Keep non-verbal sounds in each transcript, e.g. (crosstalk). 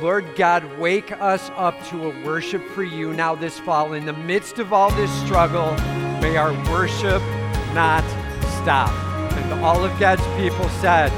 Lord God, wake us up to a worship for you now this fall. In the midst of all this struggle, may our worship not stop. And all of God's people said,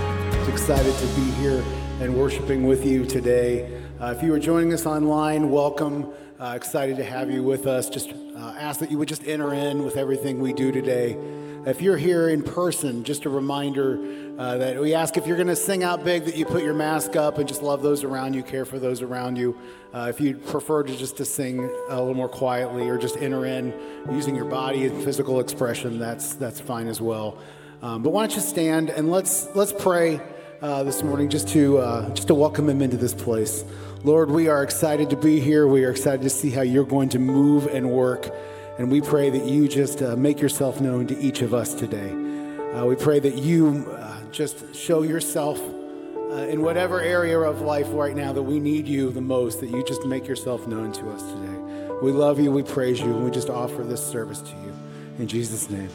Excited to be here and worshiping with you today. Uh, if you are joining us online, welcome. Uh, excited to have you with us. Just uh, ask that you would just enter in with everything we do today. If you're here in person, just a reminder uh, that we ask if you're going to sing out big that you put your mask up and just love those around you, care for those around you. Uh, if you prefer to just to sing a little more quietly or just enter in using your body and physical expression, that's that's fine as well. Um, but why don't you stand and let's let's pray uh, this morning just to uh, just to welcome him into this place. Lord, we are excited to be here. We are excited to see how you're going to move and work. And we pray that you just uh, make yourself known to each of us today. Uh, we pray that you uh, just show yourself uh, in whatever area of life right now that we need you the most, that you just make yourself known to us today. We love you, we praise you, and we just offer this service to you. In Jesus' name,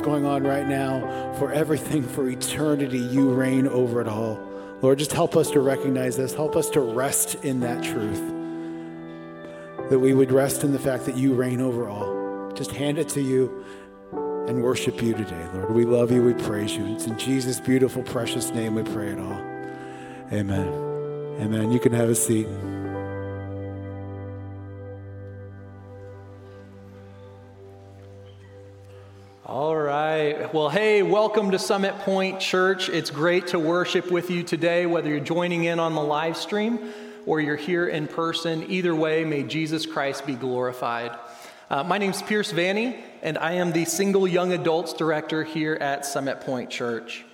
in going on right now, for everything for eternity, you reign over it all. Lord, just help us to recognize this. Help us to rest in that truth. That we would rest in the fact that you reign over all. Just hand it to you and worship you today, Lord. We love you. We praise you. It's in Jesus' beautiful, precious name we pray it all. Amen. Amen. You can have a seat. Well, hey, welcome to Summit Point Church. It's great to worship with you today, whether you're joining in on the live stream or you're here in person. Either way, may Jesus Christ be glorified. Uh, my name's Pierce Vanny, and I am the single young adults director here at Summit Point Church.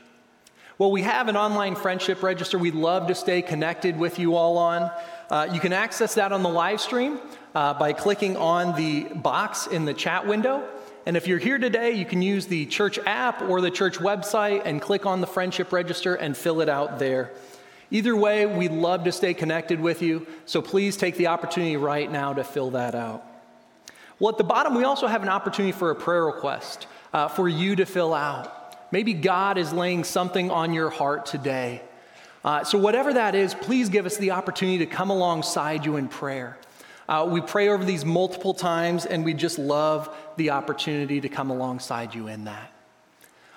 Well, we have an online friendship register we'd love to stay connected with you all on. Uh, you can access that on the live stream uh, by clicking on the box in the chat window. And if you're here today, you can use the church app or the church website and click on the friendship register and fill it out there. Either way, we'd love to stay connected with you, so please take the opportunity right now to fill that out. Well, at the bottom, we also have an opportunity for a prayer request uh, for you to fill out. Maybe God is laying something on your heart today. Uh, so, whatever that is, please give us the opportunity to come alongside you in prayer. Uh, we pray over these multiple times, and we just love the opportunity to come alongside you in that.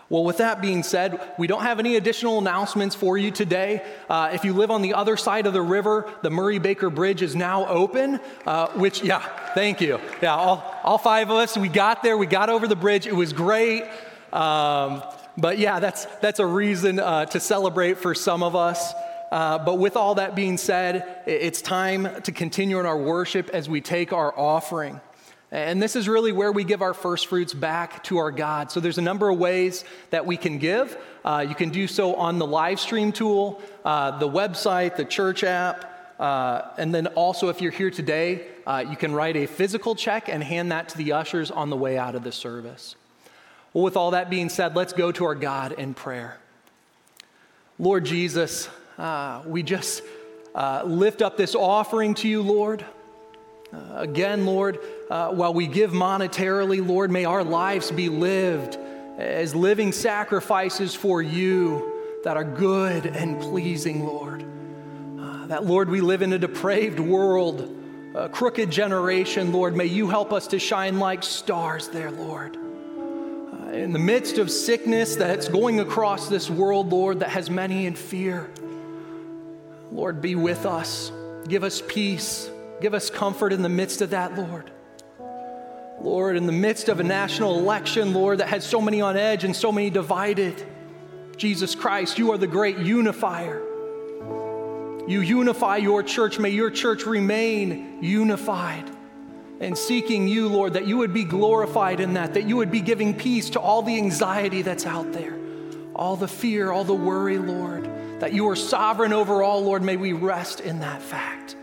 Well, with that being said, we don't have any additional announcements for you today. Uh, if you live on the other side of the river, the Murray Baker Bridge is now open, uh, which, yeah, thank you. Yeah, all, all five of us, we got there, we got over the bridge. It was great. Um, but yeah, that's, that's a reason uh, to celebrate for some of us. Uh, but with all that being said, it's time to continue in our worship as we take our offering. And this is really where we give our first fruits back to our God. So there's a number of ways that we can give. Uh, you can do so on the live stream tool, uh, the website, the church app, uh, and then also if you're here today, uh, you can write a physical check and hand that to the ushers on the way out of the service. Well, with all that being said, let's go to our God in prayer. Lord Jesus, uh, we just uh, lift up this offering to you, Lord. Uh, again, Lord, uh, while we give monetarily, Lord, may our lives be lived as living sacrifices for you that are good and pleasing, Lord. Uh, that, Lord, we live in a depraved world, a crooked generation, Lord. May you help us to shine like stars there, Lord. Uh, in the midst of sickness that's going across this world, Lord, that has many in fear. Lord, be with us. Give us peace. Give us comfort in the midst of that, Lord. Lord, in the midst of a national election, Lord, that has so many on edge and so many divided, Jesus Christ, you are the great unifier. You unify your church. May your church remain unified and seeking you, Lord, that you would be glorified in that, that you would be giving peace to all the anxiety that's out there, all the fear, all the worry, Lord, that you are sovereign over all, Lord. May we rest in that fact.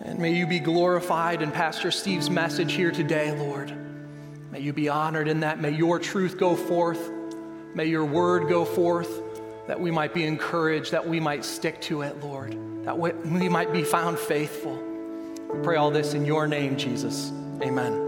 And may you be glorified in Pastor Steve's message here today, Lord. May you be honored in that. May your truth go forth. May your word go forth, that we might be encouraged, that we might stick to it, Lord, that we might be found faithful. We pray all this in your name, Jesus. Amen.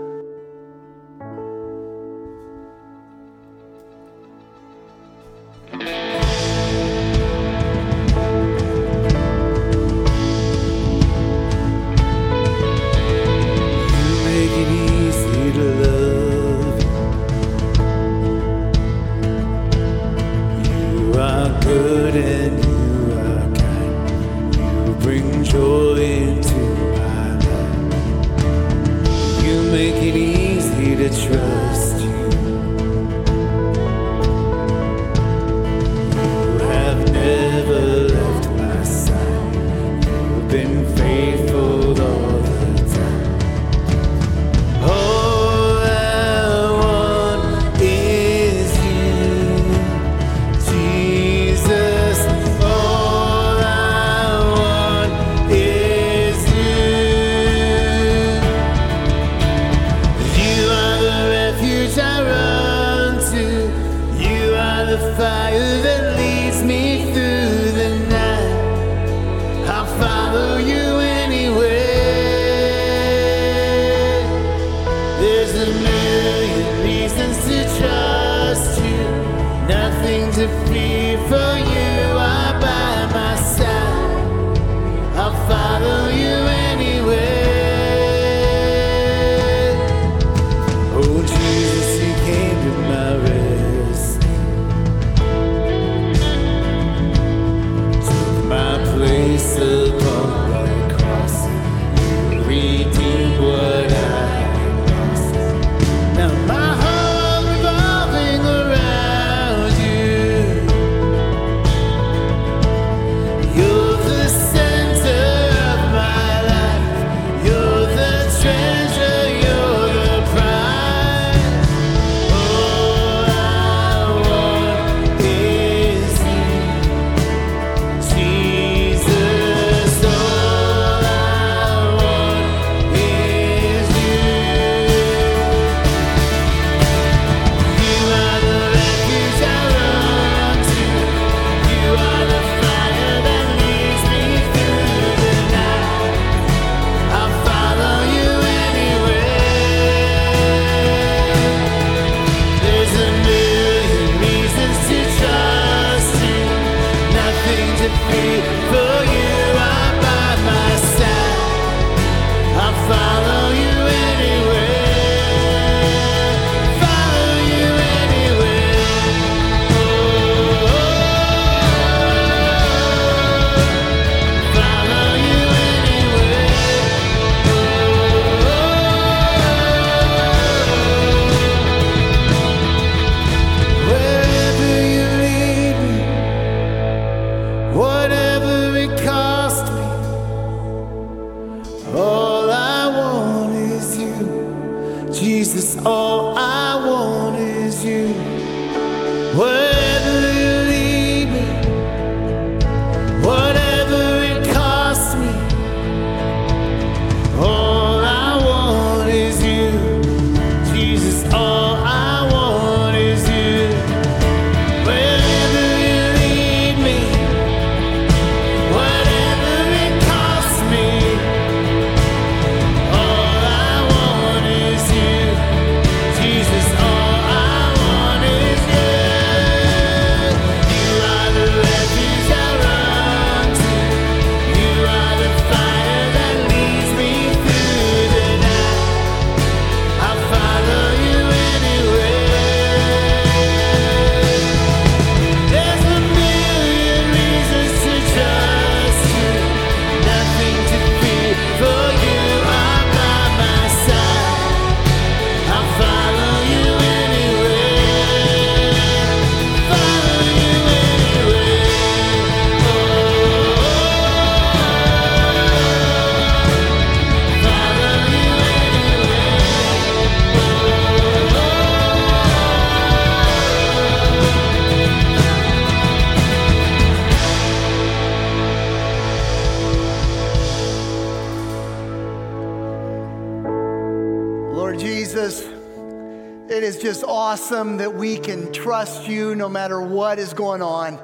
Awesome that we can trust you no matter what is going on.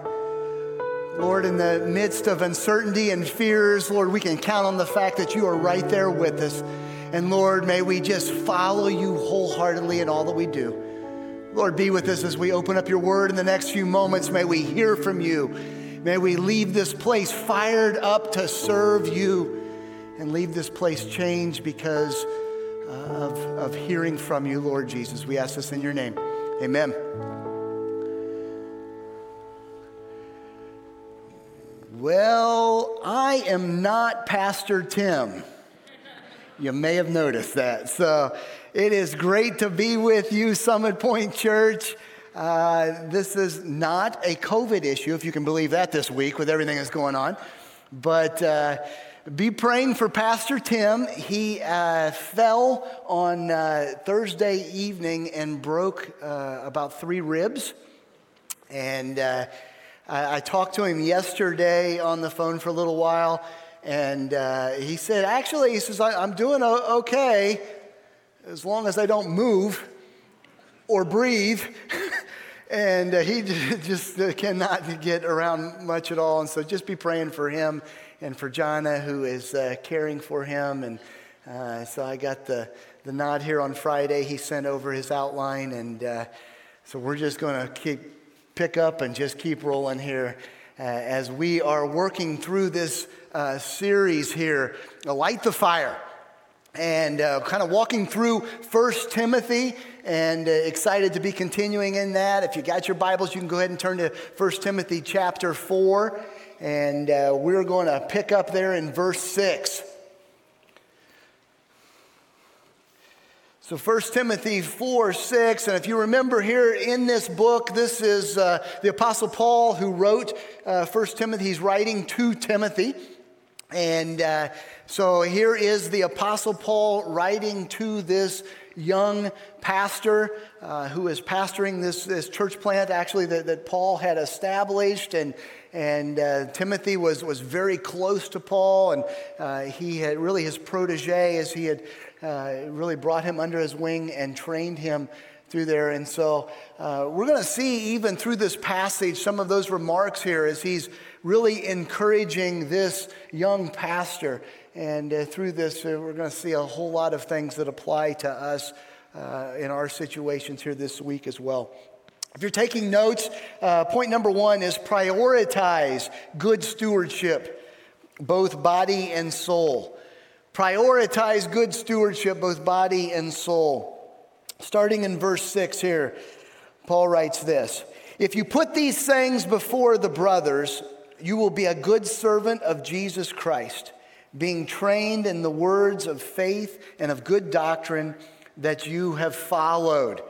Lord, in the midst of uncertainty and fears, Lord, we can count on the fact that you are right there with us. And Lord, may we just follow you wholeheartedly in all that we do. Lord, be with us as we open up your word in the next few moments. May we hear from you. May we leave this place fired up to serve you and leave this place changed because of, of hearing from you, Lord Jesus. We ask this in your name. Amen. Well, I am not Pastor Tim. You may have noticed that. So it is great to be with you, Summit Point Church. Uh, this is not a COVID issue, if you can believe that this week with everything that's going on. But uh, be praying for Pastor Tim. He uh, fell on uh, Thursday evening and broke uh, about three ribs. And uh, I, I, talked to him yesterday on the phone for a little while. And uh, he said, actually, he says, I'm doing okay as long as I don't move or breathe. (laughs) and uh, he (laughs) just cannot get around much at all. And so just be praying for him and for Jana, who is uh, caring for him. And uh, so I got the, the nod here on Friday. He sent over his outline, and uh, so we're just going to pick up and just keep rolling here uh, as we are working through this uh, series here, Light the Fire. And uh, kind of walking through First Timothy, and excited to be continuing in that. If you got your Bibles, you can go ahead and turn to First Timothy chapter 4 and uh, we're going to pick up there in verse 6. So 1 Timothy 4, 6, and if you remember here in this book, this is uh, the Apostle Paul who wrote uh, 1 Timothy. He's writing to Timothy. And uh, so here is the Apostle Paul writing to this young pastor uh, who is pastoring this, this church plant, actually, that, that Paul had established. And, and uh, Timothy was, was very close to Paul, and uh, he had really his protege as he had uh, really brought him under his wing and trained him through there. And so uh, we're going to see, even through this passage, some of those remarks here as he's really encouraging this young pastor. And uh, through this, uh, we're going to see a whole lot of things that apply to us in our situations here this week as well. If you're taking notes, uh, point number one is prioritize good stewardship, both body and soul. Prioritize good stewardship, both body and soul. Starting in verse 6 here, Paul writes this If you put these things before the brothers, you will be a good servant of Jesus Christ, being trained in the words of faith and of good doctrine that you have followed.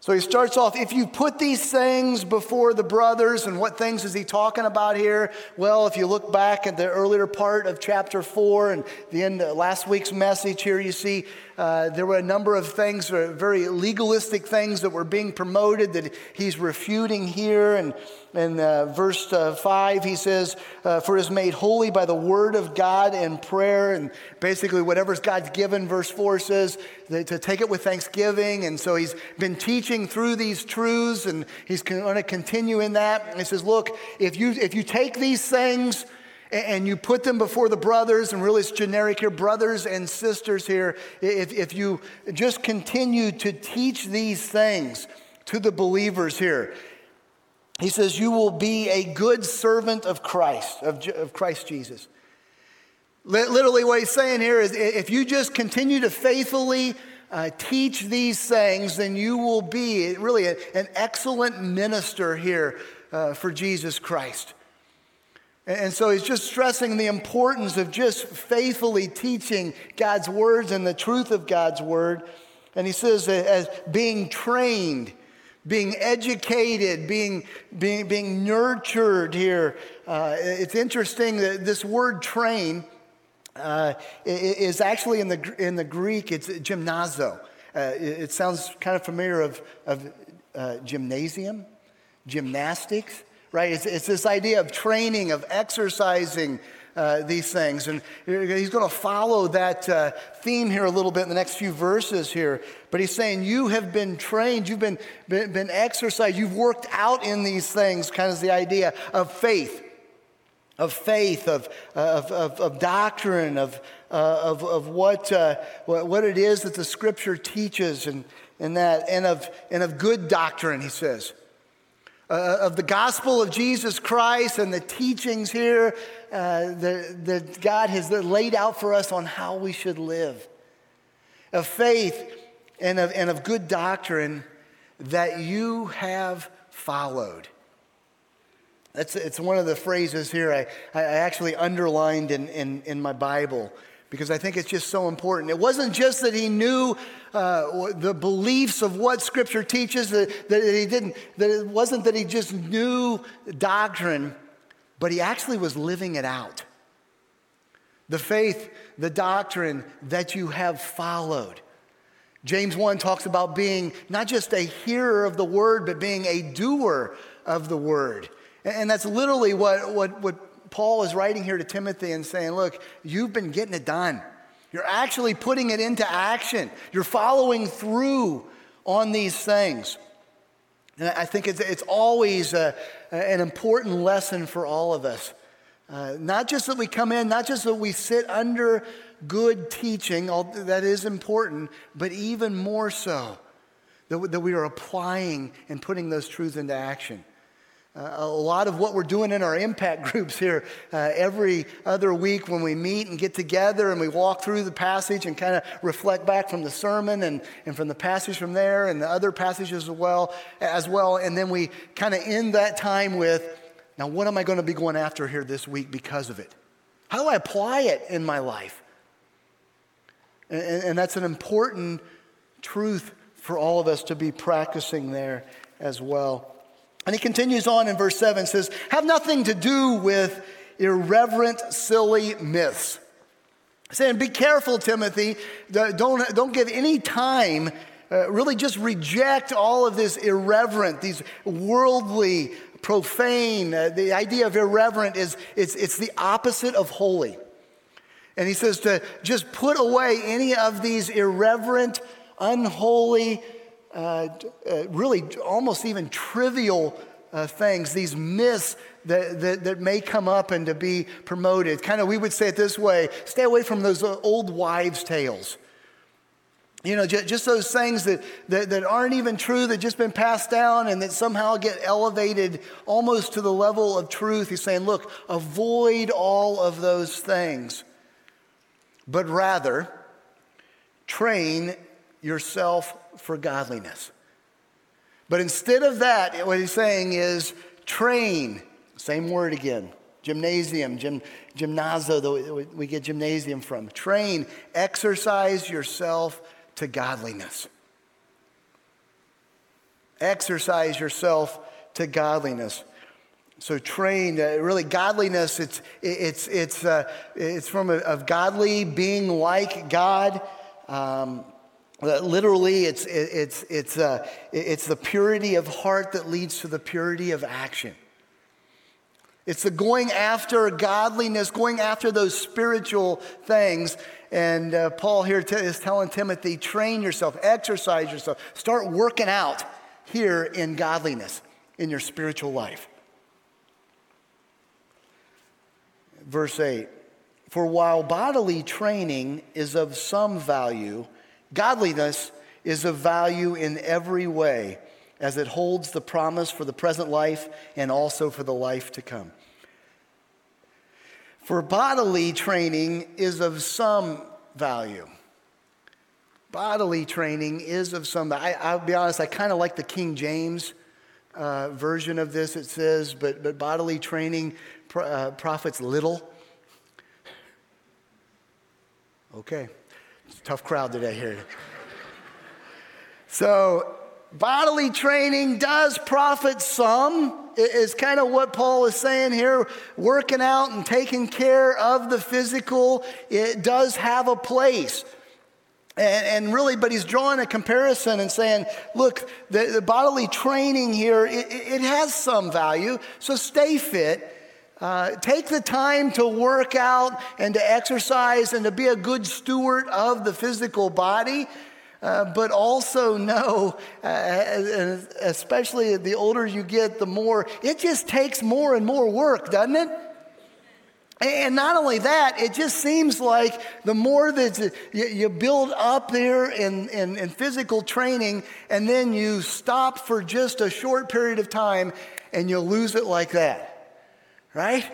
So he starts off, if you put these things before the brothers, and what things is he talking about here? Well, if you look back at the earlier part of chapter four and the end of last week's message here, you see uh, there were a number of things, uh, very legalistic things that were being promoted that he's refuting here. And in uh, verse uh, 5, he says, uh, For is made holy by the word of God and prayer. And basically, whatever's God's given, verse 4 says, to take it with thanksgiving. And so he's been teaching through these truths, and he's going to continue in that. And he says, Look, if you, if you take these things, and you put them before the brothers, and really it's generic here, brothers and sisters here. If, if you just continue to teach these things to the believers here, he says, You will be a good servant of Christ, of, of Christ Jesus. Literally, what he's saying here is if you just continue to faithfully uh, teach these things, then you will be really a, an excellent minister here uh, for Jesus Christ. And so he's just stressing the importance of just faithfully teaching God's words and the truth of God's word. And he says, as being trained being educated, being, being, being nurtured here. Uh, it's interesting that this word train uh, is actually in the, in the Greek, it's gymnazo. Uh, it, sounds kind of familiar of, of uh, gymnasium, gymnastics, right? It's, it's this idea of training, of exercising, uh, these things. And he's going to follow that uh, theme here a little bit in the next few verses here. But he's saying, You have been trained, you've been, been, been exercised, you've worked out in these things, kind of the idea of faith. Of faith, of, of, of, of doctrine, of, uh, of, of what, uh, what it is that the scripture teaches, and, and, that, and, of, and of good doctrine, he says uh, of the gospel of Jesus Christ and the teachings here uh, that, that God has laid out for us on how we should live, of faith and of, and of good doctrine that you have followed. That's, it's one of the phrases here I, I actually underlined in, in, in my Bible because I think it's just so important. It wasn't just that he knew uh, the beliefs of what Scripture teaches, that, that he didn't, that it wasn't that he just knew doctrine, but he actually was living it out. The faith, the doctrine that you have followed. James 1 talks about being not just a hearer of the word, but being a doer of the word. And that's literally what, what, what Paul is writing here to Timothy and saying, Look, you've been getting it done. You're actually putting it into action. You're following through on these things. And I think it's, it's always a, an important lesson for all of us. Uh, not just that we come in, not just that we sit under good teaching, that is important, but even more so that, that we are applying and putting those truths into action. Uh, a lot of what we're doing in our impact (laughs) groups here uh, every other week when we meet and get together and we walk through the passage and kind of reflect back from the sermon and, and from the passage from there and the other passages as well as well. And then we kind of end that time with now what am i going to be going after here this week because of it? How do i apply it in my life? And, and that's an important truth for all of us to be practicing there as well and he continues on in verse 7 says, Have nothing to do with irreverent, silly myths. Saying, Be careful, Timothy. Don't, don't give any time. Uh, really just reject all of this irreverent, these worldly, profane. Uh, the idea of irreverent is it's, it's the opposite of holy. And he says to just put away any of these irreverent, unholy, uh, uh, really almost even trivial uh, things, these myths that, that, that, may come up and to be promoted. Kind of, we would say it this way stay away from those uh, old wives' tales. You know, just, just those things that, that, that aren't even true, that just been passed down and that somehow get elevated almost to the level of truth. He's saying, look, avoid all of those things, but rather train yourself for godliness. But instead of that, what he's saying is train, same word again, gymnasium, gym, gymnazo, we get gymnasium from. Train, exercise yourself to godliness. Exercise yourself to godliness. So train, uh, really godliness, it's, it's, it's, uh, it's from a, of godly being like God. Um, literally, it's, it's, it's, uh, it's the purity of heart that leads to the purity of action. It's the going after godliness, going after those spiritual things. And uh, Paul here t- is telling Timothy train yourself, exercise yourself, start working out here in godliness in your spiritual life. Verse 8 For while bodily training is of some value, Godliness is of value in every way, as it holds the promise for the present life and also for the life to come. For bodily training is of some value. Bodily training is of some. Value. I, will be honest. I kind of like the King James uh, version of this. It says, "But but bodily training uh, profits little." Okay. Tough crowd today here. so, bodily training does profit some, is kind of what Paul is saying here. Working out and taking care of the physical, it does have a place. And, and, really, but he's drawing a comparison and saying, look, the, the bodily training here, it, it, has some value, so stay fit. Uh, take the time to work out and to exercise and to be a good steward of the physical body. Uh, but also know, uh, especially the older you get, the more it just takes more and more work, doesn't it? And not only that, it just seems like the more that you build up there in, in, in, physical training, and then you stop for just a short period of time and you lose it like that, right?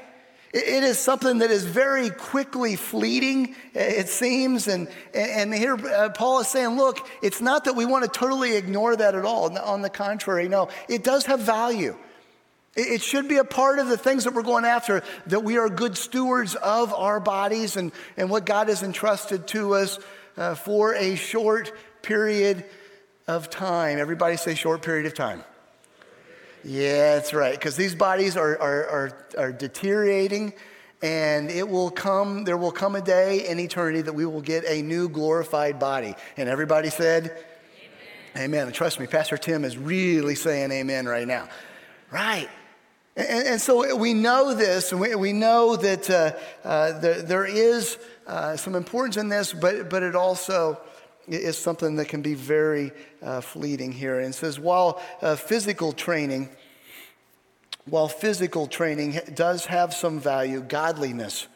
It is something that is very quickly fleeting, it seems. And, and here uh, Paul is saying, look, it's not that we want to totally ignore that at all. On the contrary, no, it does have value. It should be a part of the things that we're going after, that we are good stewards of our bodies and, and what God has entrusted to us uh, for a short period of time. Everybody say short period of time. Yeah, that's right. Because these bodies are, are, are, are, deteriorating, and it will come, there will come a day in eternity that we will get a new glorified body. And everybody said, Amen. amen. And trust me, Pastor Tim is really saying amen right now. Right. And, and so we know this, and we, we know that uh, uh, there, there is uh, some importance in this, but, but it also is something that can be very uh, fleeting here. And says, while uh, physical training, while physical training does have some value, godliness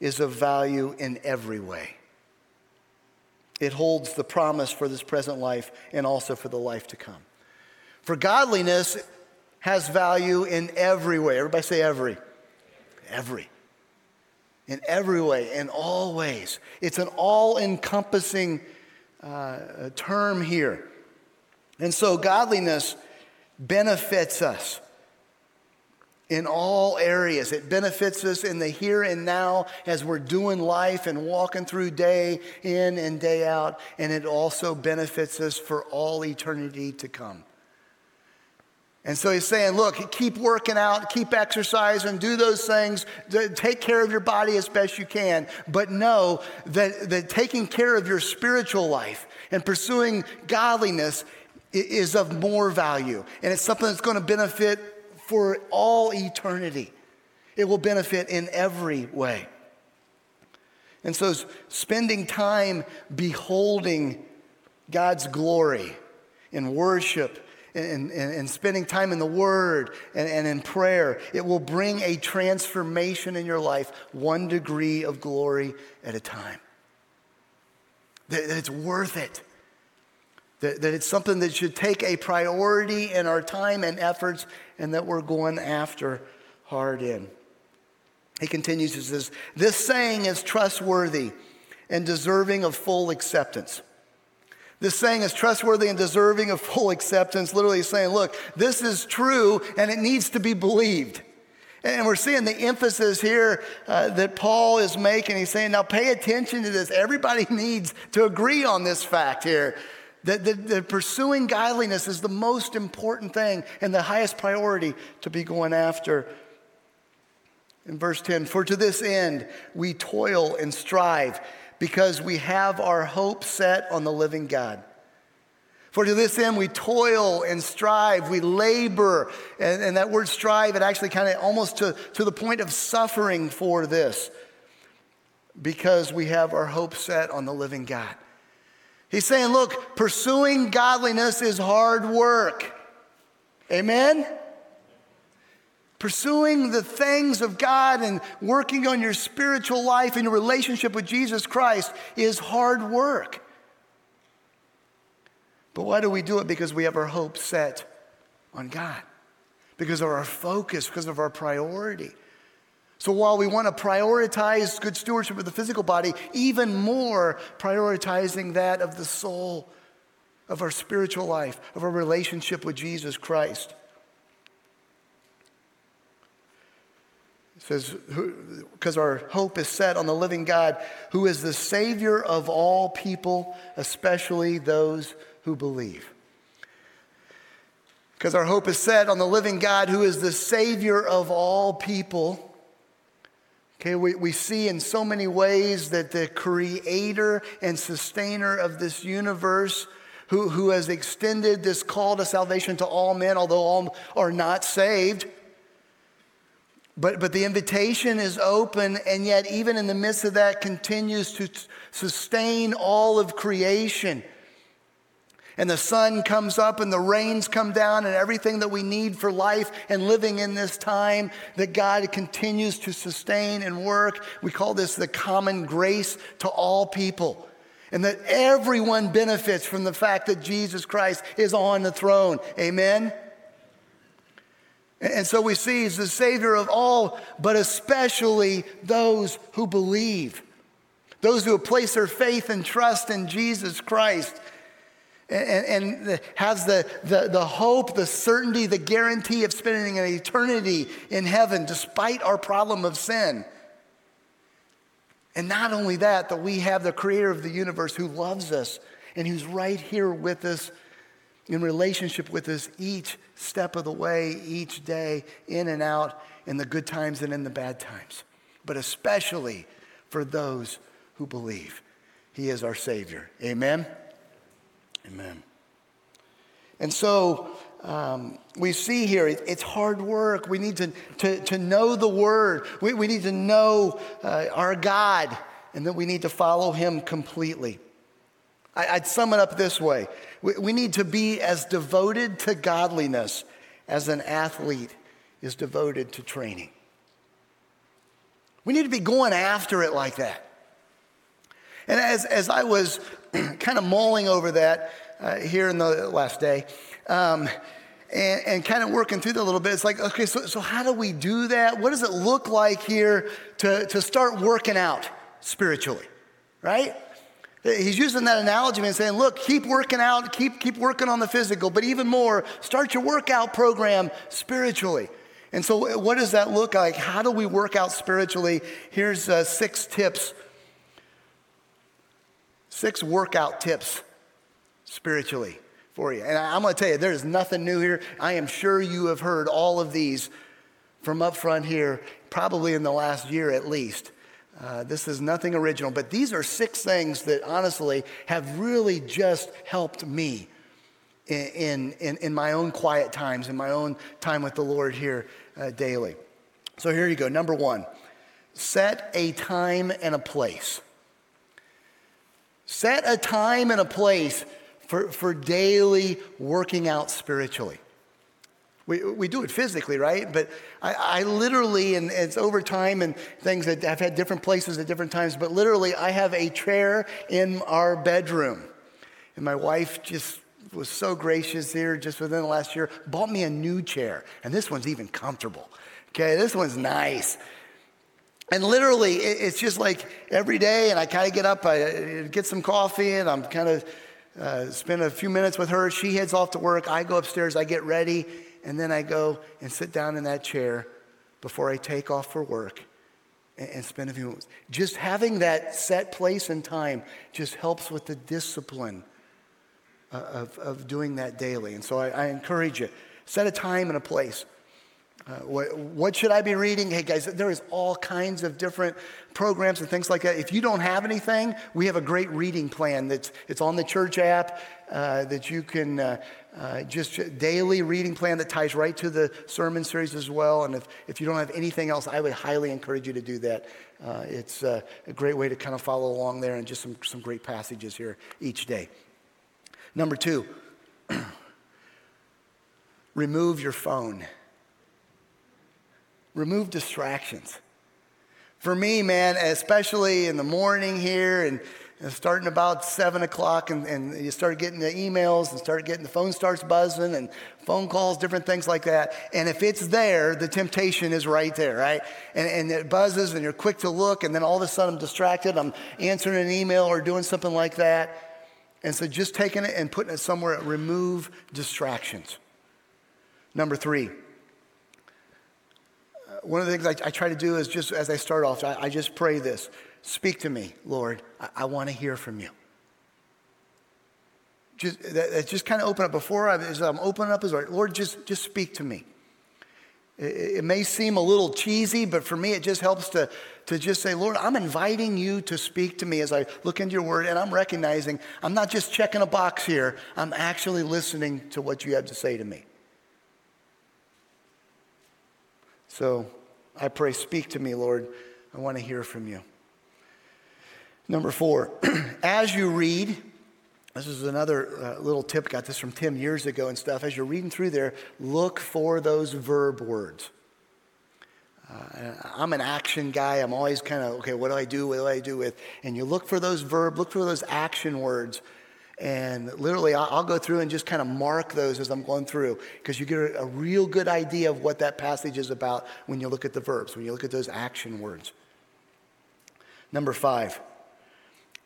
is of value in every way. It holds the promise for this present life and also for the life to come. For godliness has value in every way. Everybody say every. Every. In every way, in all ways. It's an all encompassing uh, term here. And so, godliness benefits us in all areas. It benefits us in the here and now as we're doing life and walking through day in and day out. And it also benefits us for all eternity to come. And so he's saying, look, keep working out, keep exercising, do those things, take care of your body as best you can, but know that, that taking care of your spiritual life and pursuing godliness is of more value. And it's something that's going to benefit for all eternity. It will benefit in every way. And so spending time beholding God's glory in worship and, and, and spending time in the Word and, and in prayer, it will bring a transformation in your life, one degree of glory at a time. That, that it's worth it. That, that it's something that should take a priority in our time and efforts, and that we're going after hard in. He continues, he says, This saying is trustworthy and deserving of full acceptance. This saying is trustworthy and deserving of full acceptance, literally saying, look, this is true and it needs to be believed. And we're seeing the emphasis here uh, that Paul is making. He's saying, now pay attention to this. Everybody (laughs) needs to agree on this fact here that, that, that pursuing godliness is the most important thing and the highest priority to be going after. In verse 10, for to this end we toil and strive because we have our hope set on the living God. For to this end, we toil and strive, we labor. And, and that word strive, it actually kind of almost to, to the point of suffering for this because we have our hope set on the living God. He's saying, look, pursuing godliness is hard work. Amen? Pursuing the things of God and working on your spiritual life and your relationship with Jesus Christ is hard work. But why do we do it? Because we have our hope set on God, because of our focus, because of our priority. So while we want to prioritize good stewardship of the physical body, even more prioritizing that of the soul, of our spiritual life, of our relationship with Jesus Christ. It says, because our hope is set on the living God, who is the Savior of all people, especially those who believe. Because our hope is set on the living God, who is the Savior of all people. Okay, we, we see in so many ways that the creator and sustainer of this universe, who, who has extended this call to salvation to all men, although all are not saved, But, but the invitation is open, and yet, even in the midst of that, continues to t- sustain all of creation. And the sun comes up, and the rains come down, and everything that we need for life and living in this time that God continues to sustain and work. We call this the common grace to all people. And that everyone benefits from the fact that Jesus Christ is on the throne. Amen? And so we see he's the Savior of all, but especially those who believe, those who have placed their faith and trust in Jesus Christ. And, and has the, the, the hope, the certainty, the guarantee of spending an eternity in heaven despite our problem of sin. And not only that, that we have the creator of the universe who loves us and who's right here with us in relationship with us each step of the way, each day, in and out, in the good times and in the bad times, but especially for those who believe. He is our Savior. Amen? Amen. And so um, we see here it, it's hard work. We need to, to, to know the Word, we, we need to know uh, our God, and then we need to follow Him completely. I, would sum it up this way we, need to be as devoted to godliness as an athlete is devoted to training. We need to be going after it like that. And as, as I was (clears throat) kind of mulling over that uh, here in the last day, um, and, and, kind of working through that a little bit, it's like, okay, so, so how do we do that? What does it look like here to, to start working out spiritually, right? He's using that analogy and saying, look, keep working out, keep, keep working on the physical, but even more, start your workout program spiritually. And so, what does that look like? How do we work out spiritually? Here's uh, six tips, six workout tips spiritually for you. And I'm going to tell you, there's nothing new here. I am sure you have heard all of these from up front here, probably in the last year at least. Uh, this is nothing original, but these are six things that honestly have really just helped me in, in, in my own quiet times, in my own time with the Lord here uh, daily. So here you go. Number one, set a time and a place. Set a time and a place for, for daily working out spiritually. We, we do it physically, right? But I, I literally, and it's over time and things that I've had different places at different times, but literally, I have a chair in our bedroom. And my wife just was so gracious here just within the last year, bought me a new chair. And this one's even comfortable. Okay, this one's nice. And literally, it's just like every day, and I kind of get up, I get some coffee, and I'm kind of uh, spend a few minutes with her. She heads off to work. I go upstairs, I get ready, and then I go and sit down in that chair before I take off for work and, and spend a few minutes. Just having that set place and time just helps with the discipline uh, of, of doing that daily. And so I, I encourage you set a time and a place. Uh, what, what, should I be reading? Hey guys, there is all kinds of different programs and things like that. If you don't have anything, we have a great reading plan that's it's on the church app uh, that you can uh, uh, just daily reading plan that ties right to the sermon series as well. And if, if you don't have anything else, I would highly encourage you to do that. Uh, it's uh, a great way to kind of follow along there and just some, some great passages here each day. Number two, (clears throat) remove your phone remove distractions. For me, man, especially in the morning here and, and starting about seven o'clock, and, and, you start getting the emails and start getting the phone starts buzzing and phone calls, different things like that. And if it's there, the temptation is right there, right? And, and it buzzes and you're quick to look, and then all of a sudden I'm distracted. I'm answering an email or doing something like that. And so just taking it and putting it somewhere, remove distractions. Number three, uh, one of the things I, I, try to do is just as I start off, I, I just pray this Speak to me, Lord. I, I want to hear from you. Just, that, that just kind of open up before I, as I'm opening up His word, Lord, just, just speak to me. It, it may seem a little cheesy, but for me, it just helps to, to just say, Lord, I'm inviting you to speak to me as I look into your word, and I'm recognizing I'm not just checking a box here, I'm actually listening to what you have to say to me. So I pray, speak to me, Lord. I want to hear from you. Number four, (clears throat) as you read, this is another uh, little tip, got this from Tim years ago and stuff. As you're reading through there, look for those verb words. Uh, I'm an action guy. I'm always kind of, okay, what do I do? What do I do with? And you look for those verb, look for those action words. And literally, I'll, go through and just kind of mark those as I'm going through because you get a real good idea of what that passage is about when you look at the verbs, when you look at those action words. Number five,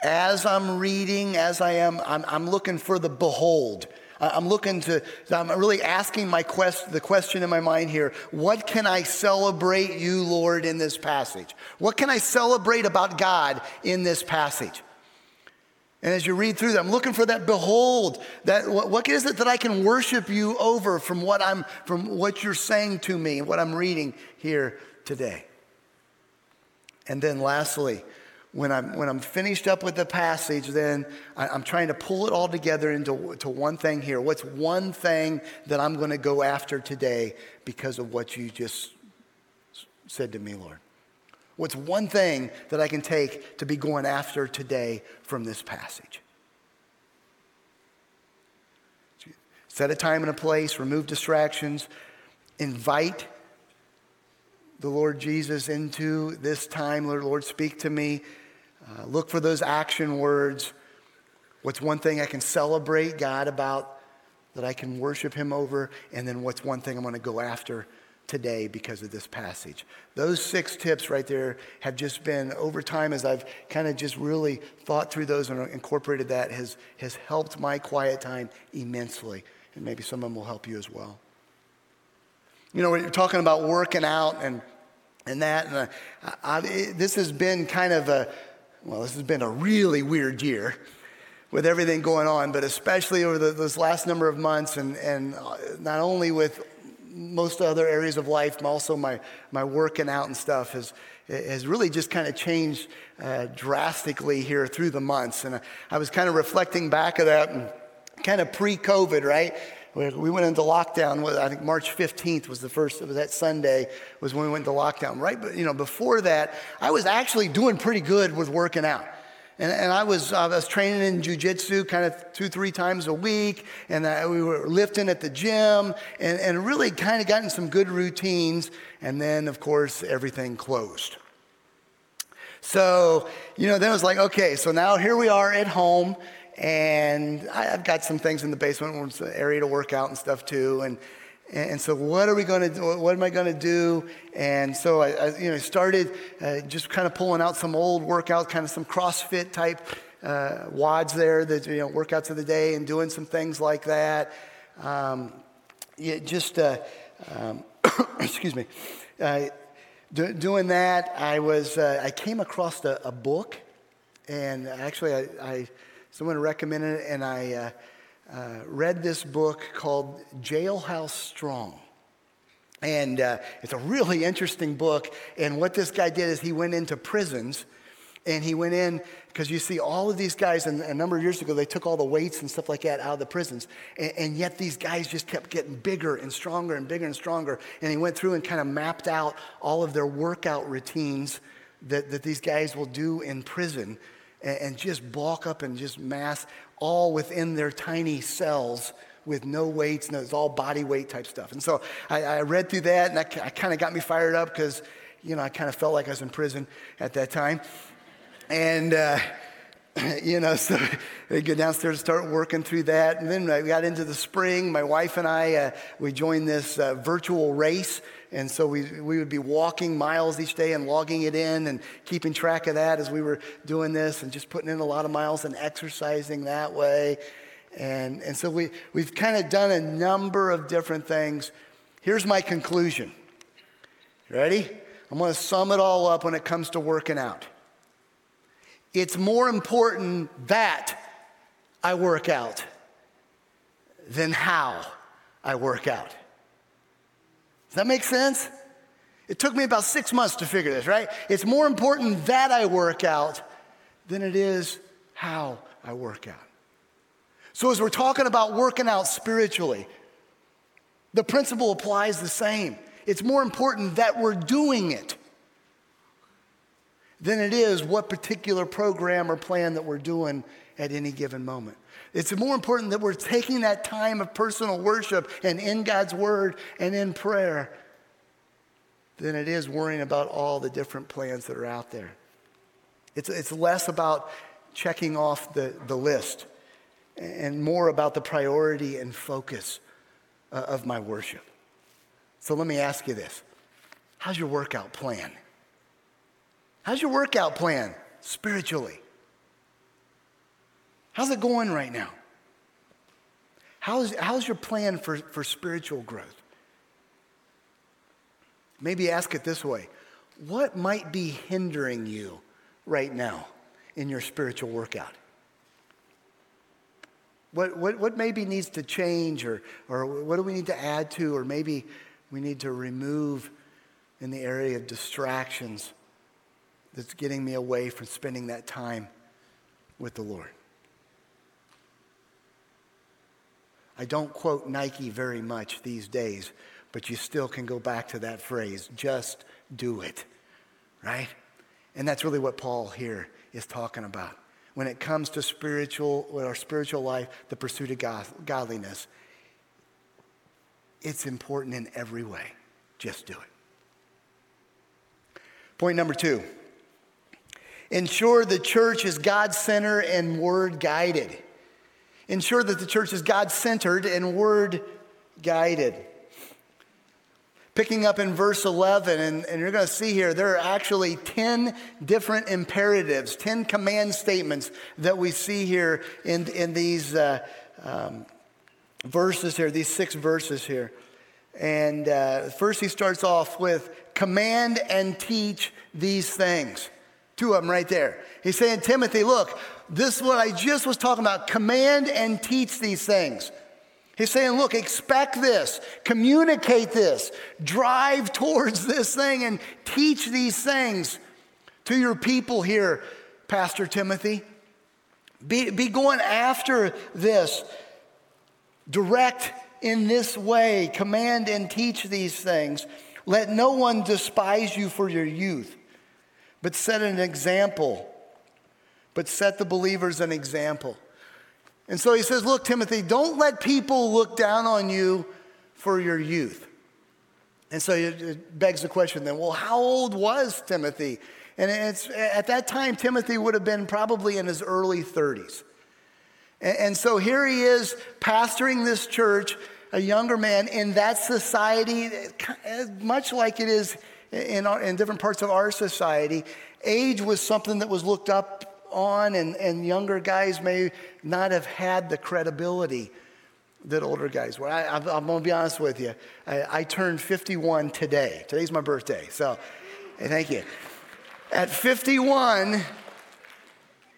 as I'm reading, as I am, I'm, I'm looking for the behold. I'm looking to, I'm really asking my quest, the question in my mind here what can I celebrate you, Lord, in this passage? What can I celebrate about God in this passage? And as you read through that, I'm looking for that behold. That what, what is it that I can worship you over from what I'm from what you're saying to me, what I'm reading here today. And then lastly, when I'm, when I'm finished up with the passage, then I, am trying to pull it all together into to one thing here. What's one thing that I'm going to go after today because of what you just said to me, Lord? What's one thing that I can take to be going after today from this passage? Set a time and a place, remove distractions, invite the Lord Jesus into this time. Lord, Lord speak to me. Uh, look for those action words. What's one thing I can celebrate God about that I can worship Him over? And then what's one thing I'm going to go after today because of this passage? Those six tips right there have just been over time as I've kind of just really thought through those and incorporated that has, has helped my quiet time immensely. And maybe some of them will help you as well. You know, we're talking about working out and, and that. And I, I, this has been kind of a, well, this has been a really weird year with everything going on, but especially over the, those last number of months, and, and uh, not only with most other areas of life, but also my, my working out and stuff has, has really just kind of changed uh, drastically here through the months. And I, I was kind of reflecting back of that and kind of pre COVID, right? We went into lockdown. I think March 15th was the first. Was that Sunday was when we went into lockdown. Right, but you know, before that, I was actually doing pretty good with working out. And, and I, was, I was training in jujitsu kind of two, three times a week. And I, we were lifting at the gym and, and really kind of gotten some good routines. And then, of course, everything closed. So, you know, then it was like, okay, so now here we are at home and I, have got some things in the basement where it's an area to work out and stuff too. And, and so what are we going to do? What am I going to do? And so I, I you know, started uh, just kind of pulling out some old workout, kind of some CrossFit type uh, WODs there, the you know, workouts of the day and doing some things like that. Um, just, uh, um, (coughs) excuse me, uh, do, doing that, I was, uh, I came across a, a book and actually I, I Someone recommended it, and I uh, uh, read this book called Jailhouse Strong. And uh, it's a really interesting book. And what this guy did is he went into prisons and he went in because you see all of these guys, and a number of years ago, they took all the weights and stuff like that out of the prisons. And, and, yet these guys just kept getting bigger and stronger and bigger and stronger. And he went through and kind of mapped out all of their workout routines that, that these guys will do in prison and, and just bulk up and just mass all within their tiny cells with no weights, and it's all body weight type stuff. And so I, I read through that, and that kind of got me fired up because, you know, I kind of felt like I was in prison at that time. And, uh, (laughs) you know, so they go downstairs and start working through that. And then I got into the spring. My wife and I, uh, we joined this uh, virtual race and so we, we would be walking miles each day and logging it in and keeping track of that as we were doing this and just putting in a lot of miles and exercising that way. And, and so we, we've kind of done a number of different things. Here's my conclusion. Ready? I'm going to sum it all up when it comes to working out. It's more important that I work out than how I work out. Does that make sense? It took me about six months to figure this, right? It's more important that I work out than it is how I work out. So, as we're talking about working out spiritually, the principle applies the same. it's more important that we're doing it than it is what particular program or plan that we're doing at any given moment. It's more important that we're taking that time of personal worship and in God's word and in prayer than it is worrying about all the different plans that are out there. It's, it's less about checking off the, the list and more about the priority and focus uh, of my worship. So let me ask you this How's your workout plan? How's your workout plan spiritually? How's it going right now? How's, how's your plan for, for spiritual growth? Maybe ask it this way What might be hindering you right now in your spiritual workout? What, what, what maybe needs to change, or, or what do we need to add to, or maybe we need to remove in the area of distractions that's getting me away from spending that time with the Lord? I don't quote Nike very much these days, but you still can go back to that phrase just do it, right? And that's really what Paul here is talking about. When it comes to spiritual, our spiritual life, the pursuit of God, godliness, it's important in every way. Just do it. Point number two ensure the church is God centered and word guided ensure that the church is God centered and word guided. Picking up in verse 11, and, and you're going to see here, there are actually 10 different imperatives, 10 command statements that we see here in, in these uh, um, verses here, these six verses here. And uh, first, he starts off with command and teach these things. Two of them right there. He's saying, Timothy, look, this is what I just was talking about. Command and teach these things. He's saying, look, expect this, communicate this, drive towards this thing, and teach these things to your people here, Pastor Timothy. Be, be going after this. Direct in this way, command and teach these things. Let no one despise you for your youth, but set an example but set the believers an example. And so he says, Look, Timothy, don't let people look down on you for your youth. And so it begs the question then, well, how old was Timothy? And it's, at that time, Timothy would have been probably in his early 30s. And so here he is pastoring this church, a younger man in that society, much like it is in, our, in different parts of our society. Age was something that was looked up on, and, and younger guys may not have had the credibility that older guys were. I, am going to be honest with you. I, I, turned 51 today. Today's my birthday. So thank you. At 51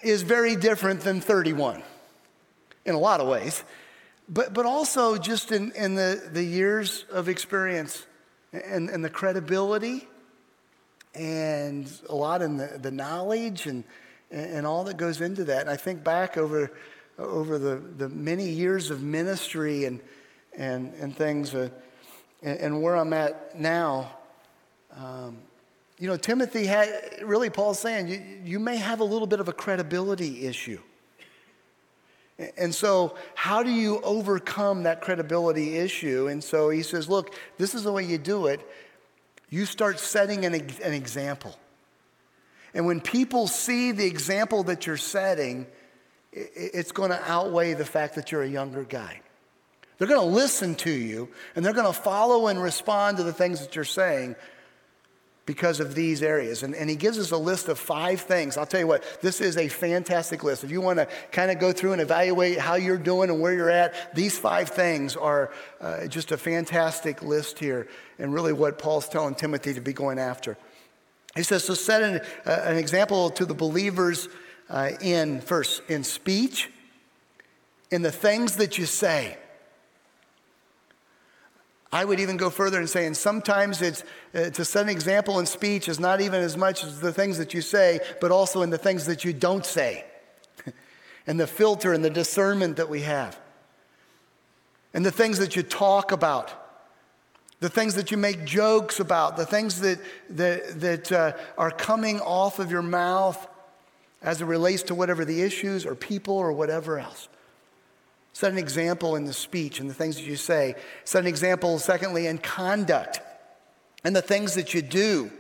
is very different than 31 in a lot of ways, but, but also just in, in the, the years of experience and, and the credibility and a lot in the, the knowledge and and, all that goes into that. And I think back over, over the, the many years of ministry and, and, and things, uh, and, and, where I'm at now. Um, you know, Timothy had, really, Paul's saying, you, you may have a little bit of a credibility issue. And so, how do you overcome that credibility issue? And so he says, Look, this is the way you do it. You start setting an, an example. And when people see the example that you're setting, it's going to outweigh the fact that you're a younger guy. They're going to listen to you and they're going to follow and respond to the things that you're saying because of these areas. And, and he gives us a list of five things. I'll tell you what, this is a fantastic list. If you want to kind of go through and evaluate how you're doing and where you're at, these five things are uh, just a fantastic list here and really what Paul's telling Timothy to be going after. He says, so set an, uh, an example to the believers uh, in first, in speech, in the things that you say. I would even go further and say, and sometimes it's uh, to set an example in speech is not even as much as the things that you say, but also in the things that you don't say, (laughs) and the filter and the discernment that we have, and the things that you talk about. The things that you make jokes about, the things that, that, that uh, are coming off of your mouth as it relates to whatever the issues or people or whatever else. Set an example in the speech and the things that you say. Set an example, secondly, in conduct and the things that you do.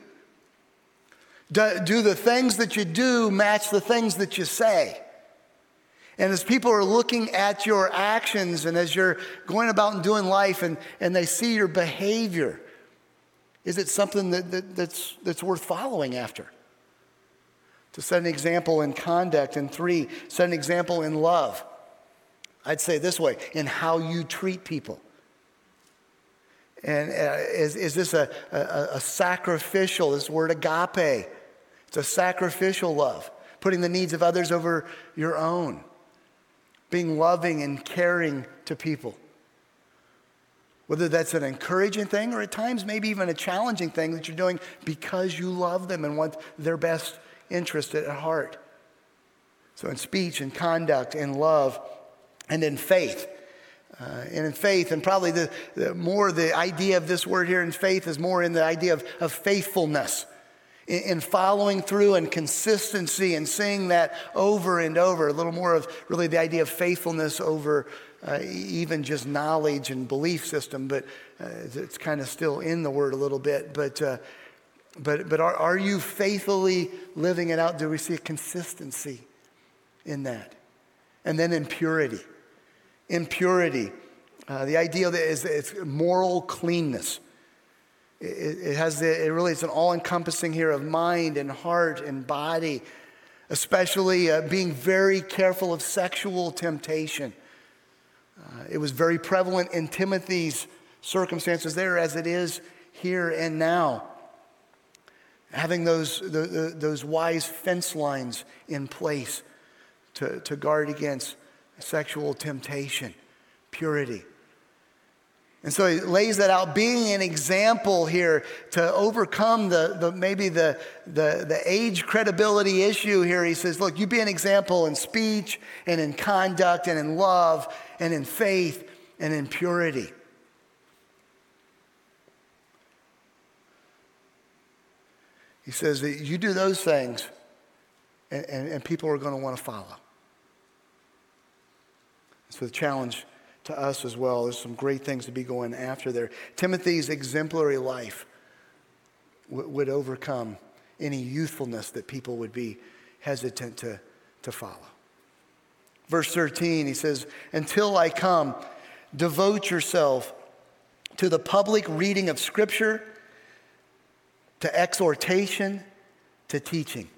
Do, do the things that you do match the things that you say? And as people are looking at your actions and as you're going about and doing life and, and they see your behavior, is it something that, that, that's, that's worth following after? To set an example in conduct. And three, set an example in love. I'd say this way in how you treat people. And uh, is, is this a, a, a sacrificial, this word agape? It's a sacrificial love, putting the needs of others over your own being loving and caring to people. Whether that's an encouraging thing or at times maybe even a challenging thing that you're doing because you love them and want their best interest at heart. So, in speech and conduct and love and in faith. Uh, and in faith, and probably the, the, more the idea of this word here in faith is more in the idea of, of faithfulness in following through and consistency and seeing that over and over. A little more of really the idea of faithfulness over uh, even just knowledge and belief system, but uh, it's kind of still in the word a little bit. But, uh, but, but are, are you faithfully living it out? Do we see a consistency in that? And then in purity. In purity, uh, the idea that is it's moral cleanness. It, it has the, it really it's an all encompassing here of mind and heart and body, especially uh, being very careful of sexual temptation. Uh, it was very prevalent in Timothy's circumstances there as it is here and now. Having those, the, the, those wise fence lines in place to, to guard against sexual temptation, purity. And so he lays that out, being an example here to overcome the, the maybe the, the, the age credibility issue here. He says, Look, you be an example in speech and in conduct and in love and in faith and in purity. He says that you do those things, and, and, and people are going to want to follow. So the challenge to us as well. There's some great things to be going after there. Timothy's exemplary life w- would overcome any youthfulness that people would be hesitant to, to follow. Verse 13, he says, Until I come, devote yourself to the public reading of Scripture, to exhortation, to teaching.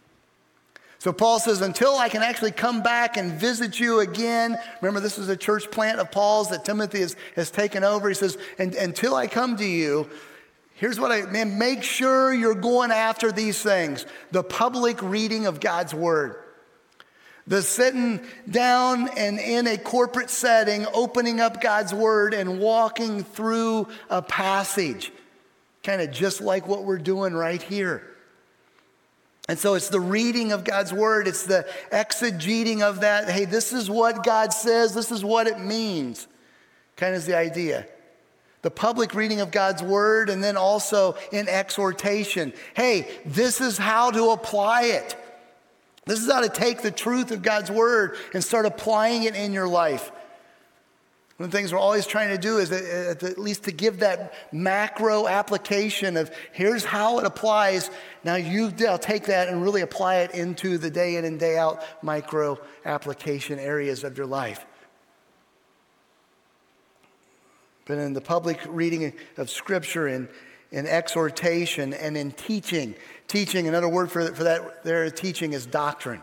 So Paul says, until I can actually come back and visit you again, remember this is a church plant of Paul's that Timothy has, has taken over. He says, until I come to you, here's what I, man, make sure you're going after these things. The public reading of God's word. The sitting down and in a corporate setting, opening up God's word and walking through a passage. Kind of just like what we're doing right here. And so it's the reading of God's word, it's the exegeting of that. Hey, this is what God says, this is what it means. Kind of is the idea. The public reading of God's word, and then also in exhortation. Hey, this is how to apply it. This is how to take the truth of God's word and start applying it in your life. One of the things we're always trying to do is uh, at least to give that macro application of here's how it applies. Now you will take that and really apply it into the day in and day out micro application areas of your life. But in the public reading of Scripture and in exhortation and in teaching, teaching, another word for, for that there, teaching is doctrine.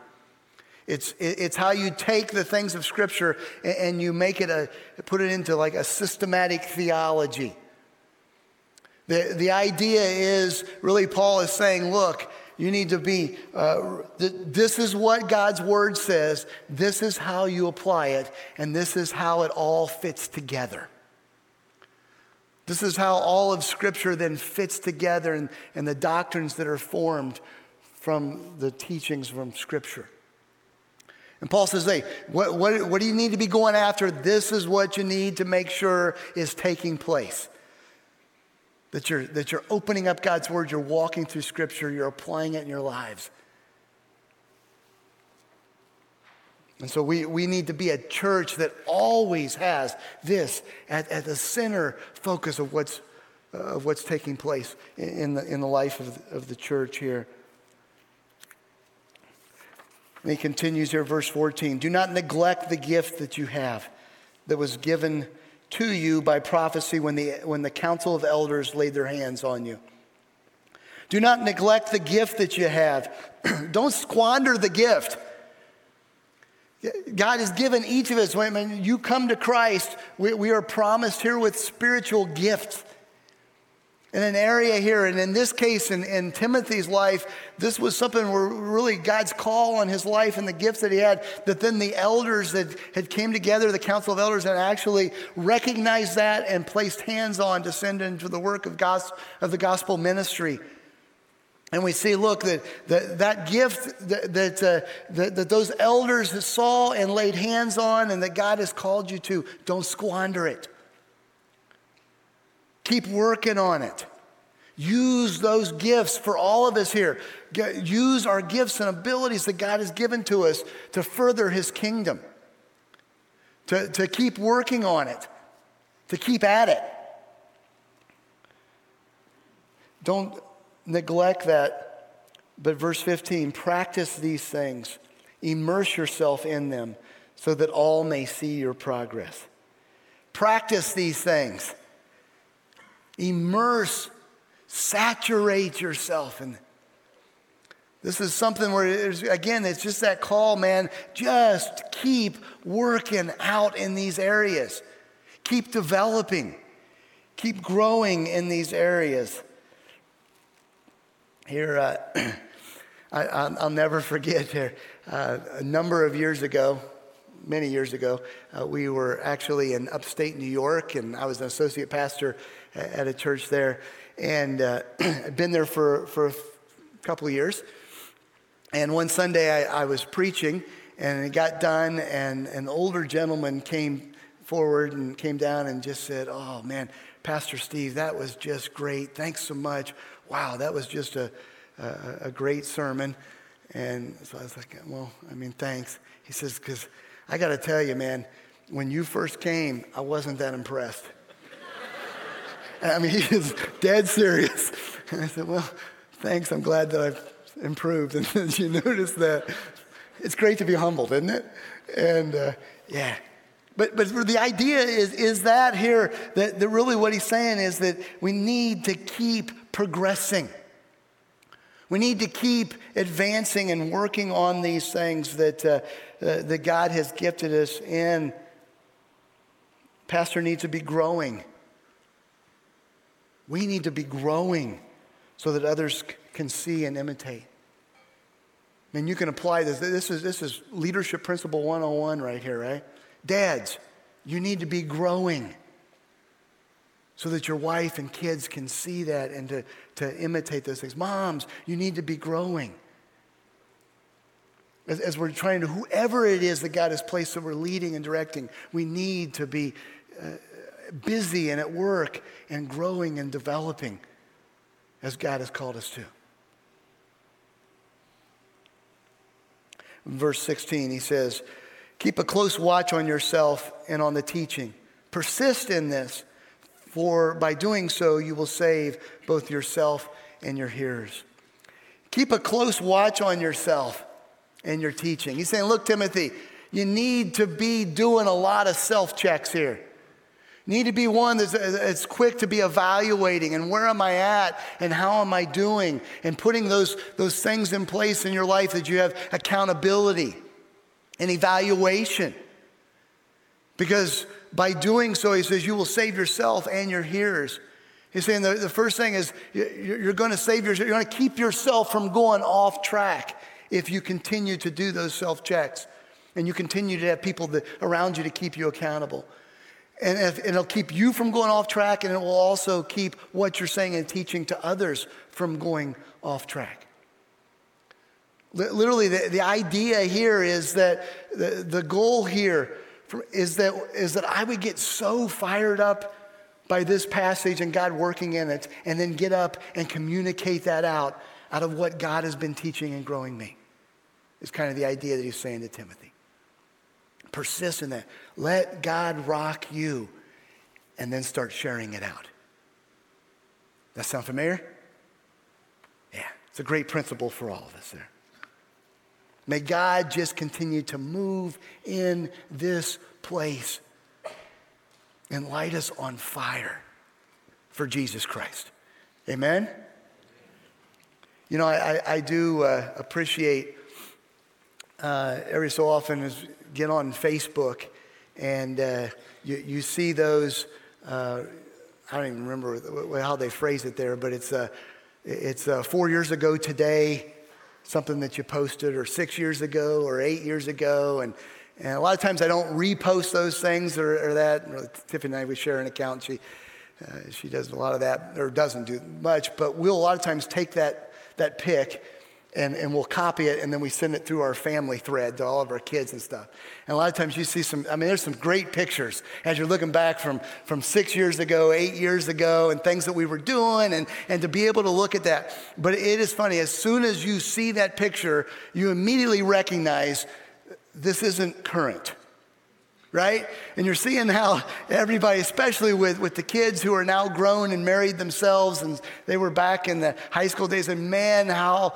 It's, it's how you take the things of Scripture and you make it a, put it into like a systematic theology. The, the idea is really, Paul is saying, look, you need to be, uh, this is what God's word says, this is how you apply it, and this is how it all fits together. This is how all of Scripture then fits together and, and the doctrines that are formed from the teachings from Scripture. And Paul says, hey, what, what, what do you need to be going after? This is what you need to make sure is taking place. that you're, that you're opening up God's word, you're walking through scripture, you're applying it in your lives. And so we, we need to be a church that always has this at, at the center focus of what's, uh, of what's taking place in, in, the, in the life of of the church here. And he continues here, verse 14 Do not neglect the gift that you have that was given to you by prophecy when the, when the council of elders laid their hands on you. Do not neglect the gift that you have. (clears throat) Don't squander the gift. God has given each of us, when you come to Christ, we, we are promised here with spiritual gifts in an area here. And in this case, in, in Timothy's life, this was something where really God's call on his life and the gifts that he had, that then the elders that had came together, the council of elders, and actually recognized that and placed hands on to send into the work of, gospel, of the gospel ministry. And we see, look, that that, that gift that, that, uh, that, that those elders that saw and laid hands on and that God has called you to, don't squander it. Keep working on it. Use those gifts for all of us here. Use our gifts and abilities that God has given to us to further His kingdom, to, to keep working on it, to keep at it. Don't neglect that. But verse 15 practice these things, immerse yourself in them so that all may see your progress. Practice these things, immerse, saturate yourself in this is something where, it's, again, it's just that call, man. Just keep working out in these areas. Keep developing. Keep growing in these areas. Here, uh, (clears throat) I, will never forget here, uh, a number of years ago, many years ago, uh, we were actually in upstate New York, and I was an associate pastor at a church there, and uh, (clears throat) I'd been there for, for a couple of years. And one Sunday I, I was preaching, and it got done, and an older gentleman came forward and came down and just said, Oh man, Pastor Steve, that was just great. Thanks so much wow, that was just a, a, a great sermon. And so I was like, well, I mean, thanks. He says, because I got to tell you, man, when you first came, I wasn't that impressed. I mean, he is dead serious. And I said, well, thanks. I'm glad that I've improved. (laughs) And then you notice that it's great to be humbled, isn't it? And uh, yeah. But, but the idea is, is that here, that, that really what he's saying is that we need to keep progressing. We need to keep advancing and working on these things that, uh, uh, that God has gifted us in. Pastor needs to be growing. We need to be growing so that others can see and imitate. And you can apply this. This is, this is leadership principle 101 right here, right? Dads, you need to be growing so that your wife and kids can see that and to, to imitate those things. Moms, you need to be growing. As, as we're trying to, whoever it is that God has placed that we're leading and directing, we need to be uh, busy and at work and growing and developing as God has called us to. In verse 16, he says, Keep a close watch on yourself and on the teaching. Persist in this for by doing so, you will save both yourself and your hearers. Keep a close watch on yourself and your teaching. He's saying, Look, Timothy, you need to be doing a lot of self checks here. Need to be one that's, that's quick to be evaluating and where am I at and how am I doing and putting those, those things in place in your life that you have accountability and evaluation. Because by doing so, he says, you will save yourself and your hearers. He's saying the, the first thing is you're going to save yourself, you're going to keep yourself from going off track if you continue to do those self checks and you continue to have people that, around you to keep you accountable. And, if, it'll keep you from going off track, and it will also keep what you're saying and teaching to others from going off track. Literally, the, the idea here is that the, the goal here is that, is that I would get so fired up by this passage and God working in it, and then get up and communicate that out out of what God has been teaching and growing me. Is kind of the idea that he's saying to Timothy. Persist in that. Let God rock you and then start sharing it out. That sound familiar? Yeah, it's a great principle for all of us there. May God just continue to move in this place and light us on fire for Jesus Christ. Amen? You know, I, I, do uh, appreciate uh, every so often is get on Facebook and uh, you, you see those. Uh, I don't even remember how they phrase it there, but it's uh, it's uh, four years ago today, something that you posted, or six years ago, or eight years ago, and and a lot of times I don't repost those things or, or that. Tiffany and I we share an account. She uh, she does a lot of that, or doesn't do much, but we'll a lot of times take that that pic and, and we'll copy it and then we send it through our family thread to all of our kids and stuff. And a lot of times you see some, I mean, there's some great pictures as you're looking back from, from six years ago, eight years ago, and things that we were doing, and, and to be able to look at that. But it is funny, as soon as you see that picture, you immediately recognize this isn't current right? And you're seeing how everybody, especially with, with the kids who are now grown and married themselves, and they were back in the high school days, and man, how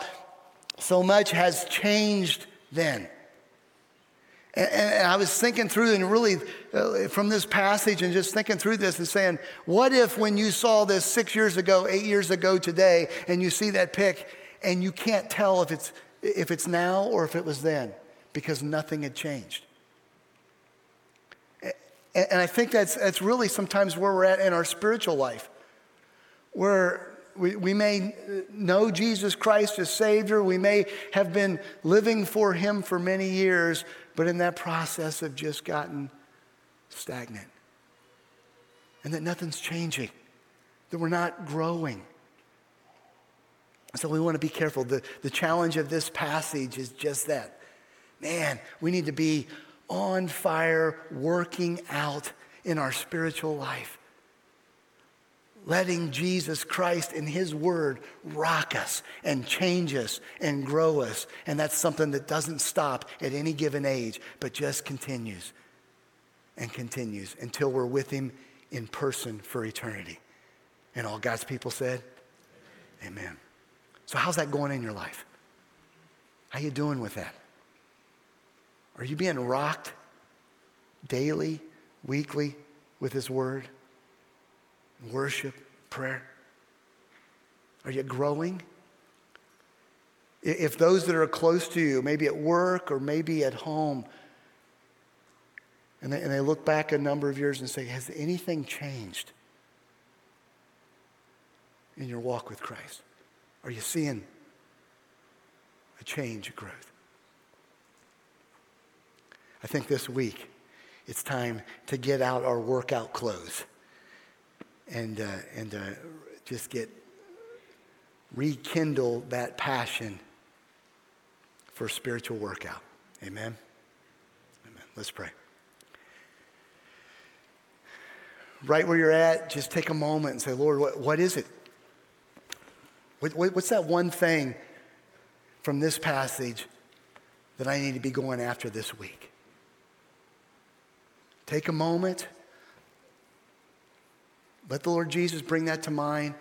so much has changed then. And, and I was thinking through and really uh, from this passage and just thinking through this and saying, what if when you saw this six years ago, eight years ago today, and you see that pic and you can't tell if it's, if it's now or if it was then because nothing had changed? And, and I think that's, that's really sometimes where we're at in our spiritual life, where we, we may know Jesus Christ as Savior. We may have been living for Him for many years, but in that process have just gotten stagnant. And that nothing's changing, that we're not growing. So we want to be careful. The, the challenge of this passage is just that. Man, we need to be on fire, working out in our spiritual life letting Jesus Christ and His Word rock us and change us and grow us. And that's something that doesn't stop at any given age, but just continues and continues until we're with Him in person for eternity. And all God's people said, Amen. So how's that going in your life? How you doing with that? Are you being rocked daily, weekly with His Word? Worship, prayer? Are you growing? If those that are close to you, maybe at work or maybe at home, and they, and they look back a number of years and say, Has anything changed in your walk with Christ? Are you seeing a change, a growth? I think this week it's time to get out our workout clothes and, uh, and uh, just get rekindle that passion for spiritual workout. Amen? Amen. Let's pray. Right where you're at, just take a moment and say, Lord, what, what is it? What, what, what's that one thing from this passage that I need to be going after this week? Take a moment. Let the Lord Jesus bring that to mind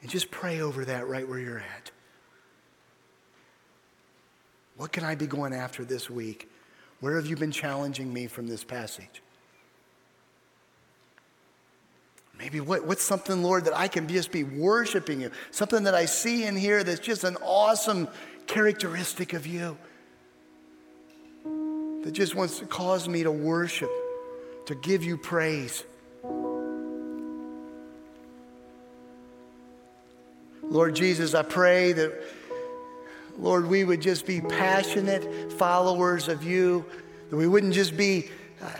and just pray over that right where you're at. What can I be going after this week? Where have you been challenging me from this passage? Maybe what, what's something, Lord, that I can just be worshiping you? Something that I see in here that's just an awesome characteristic of you. That just wants to cause me to worship, to give you praise. Lord Jesus, I pray that, Lord, we would just be passionate followers of you, that we wouldn't just be uh,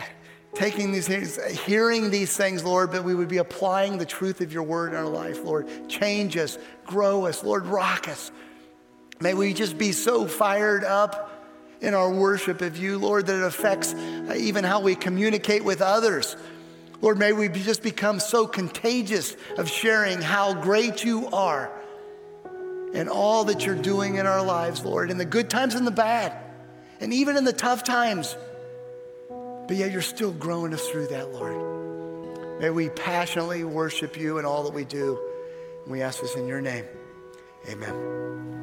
taking these things, hearing these things, Lord, but we would be applying the truth of your word in our life, Lord. Change us, grow us, Lord, rock us. May we just be so fired up in our worship of you, Lord, that it affects uh, even how we communicate with others. Lord, may we just become so contagious of sharing how great you are and all that you're doing in our lives, Lord, in the good times and the bad, and even in the tough times. But yet you're still growing us through that, Lord. May we passionately worship you in all that we do. And we ask this in your name. Amen.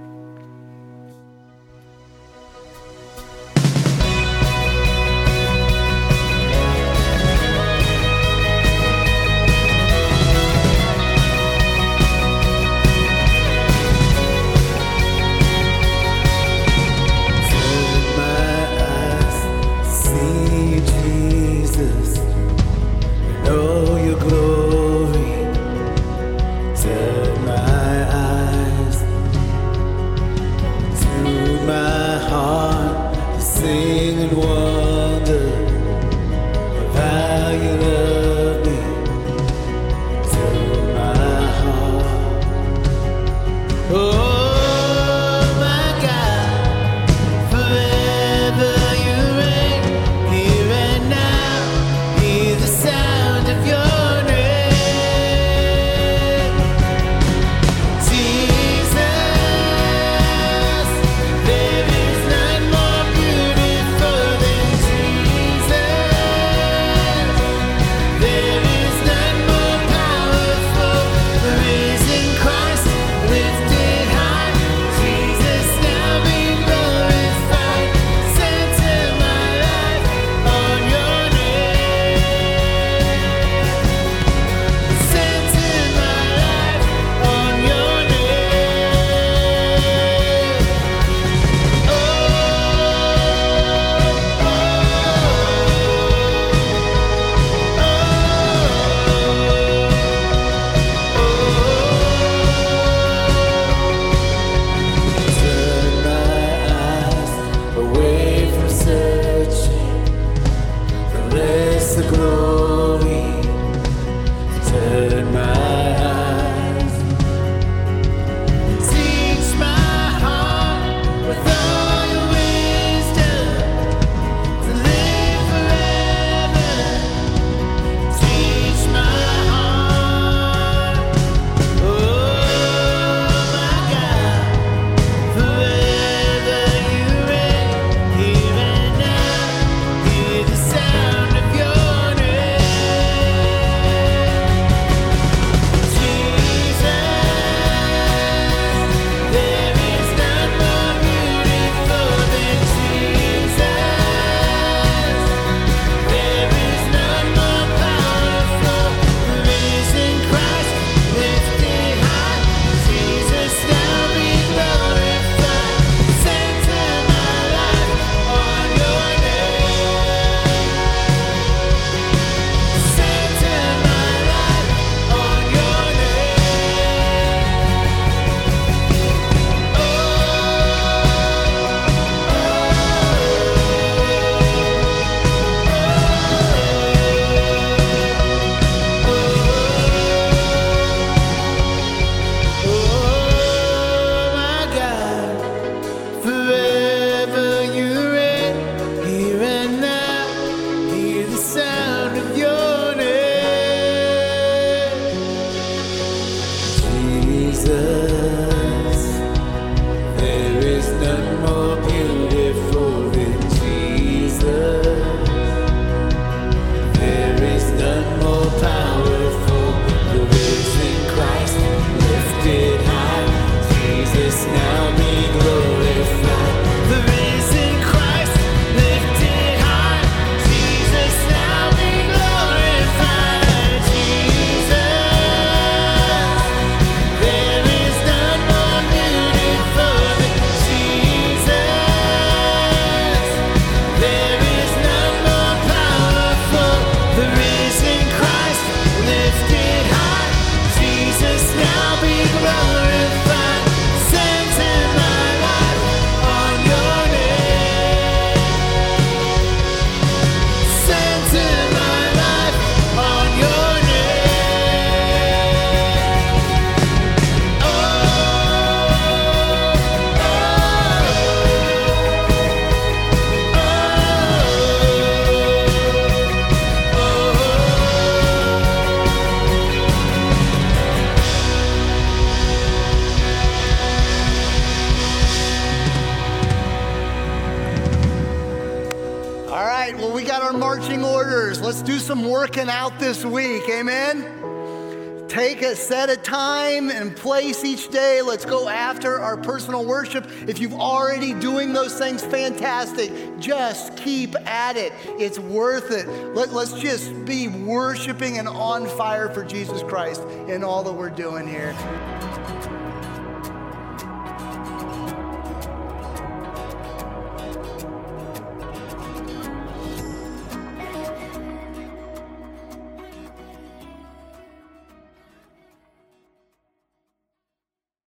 This week. Amen. Take a set a time and place each day. Let's go after our personal worship. If you've already doing those things, fantastic. Just keep at it. It's worth it. Let, let's just be worshiping and on fire for Jesus Christ in all that we're doing here.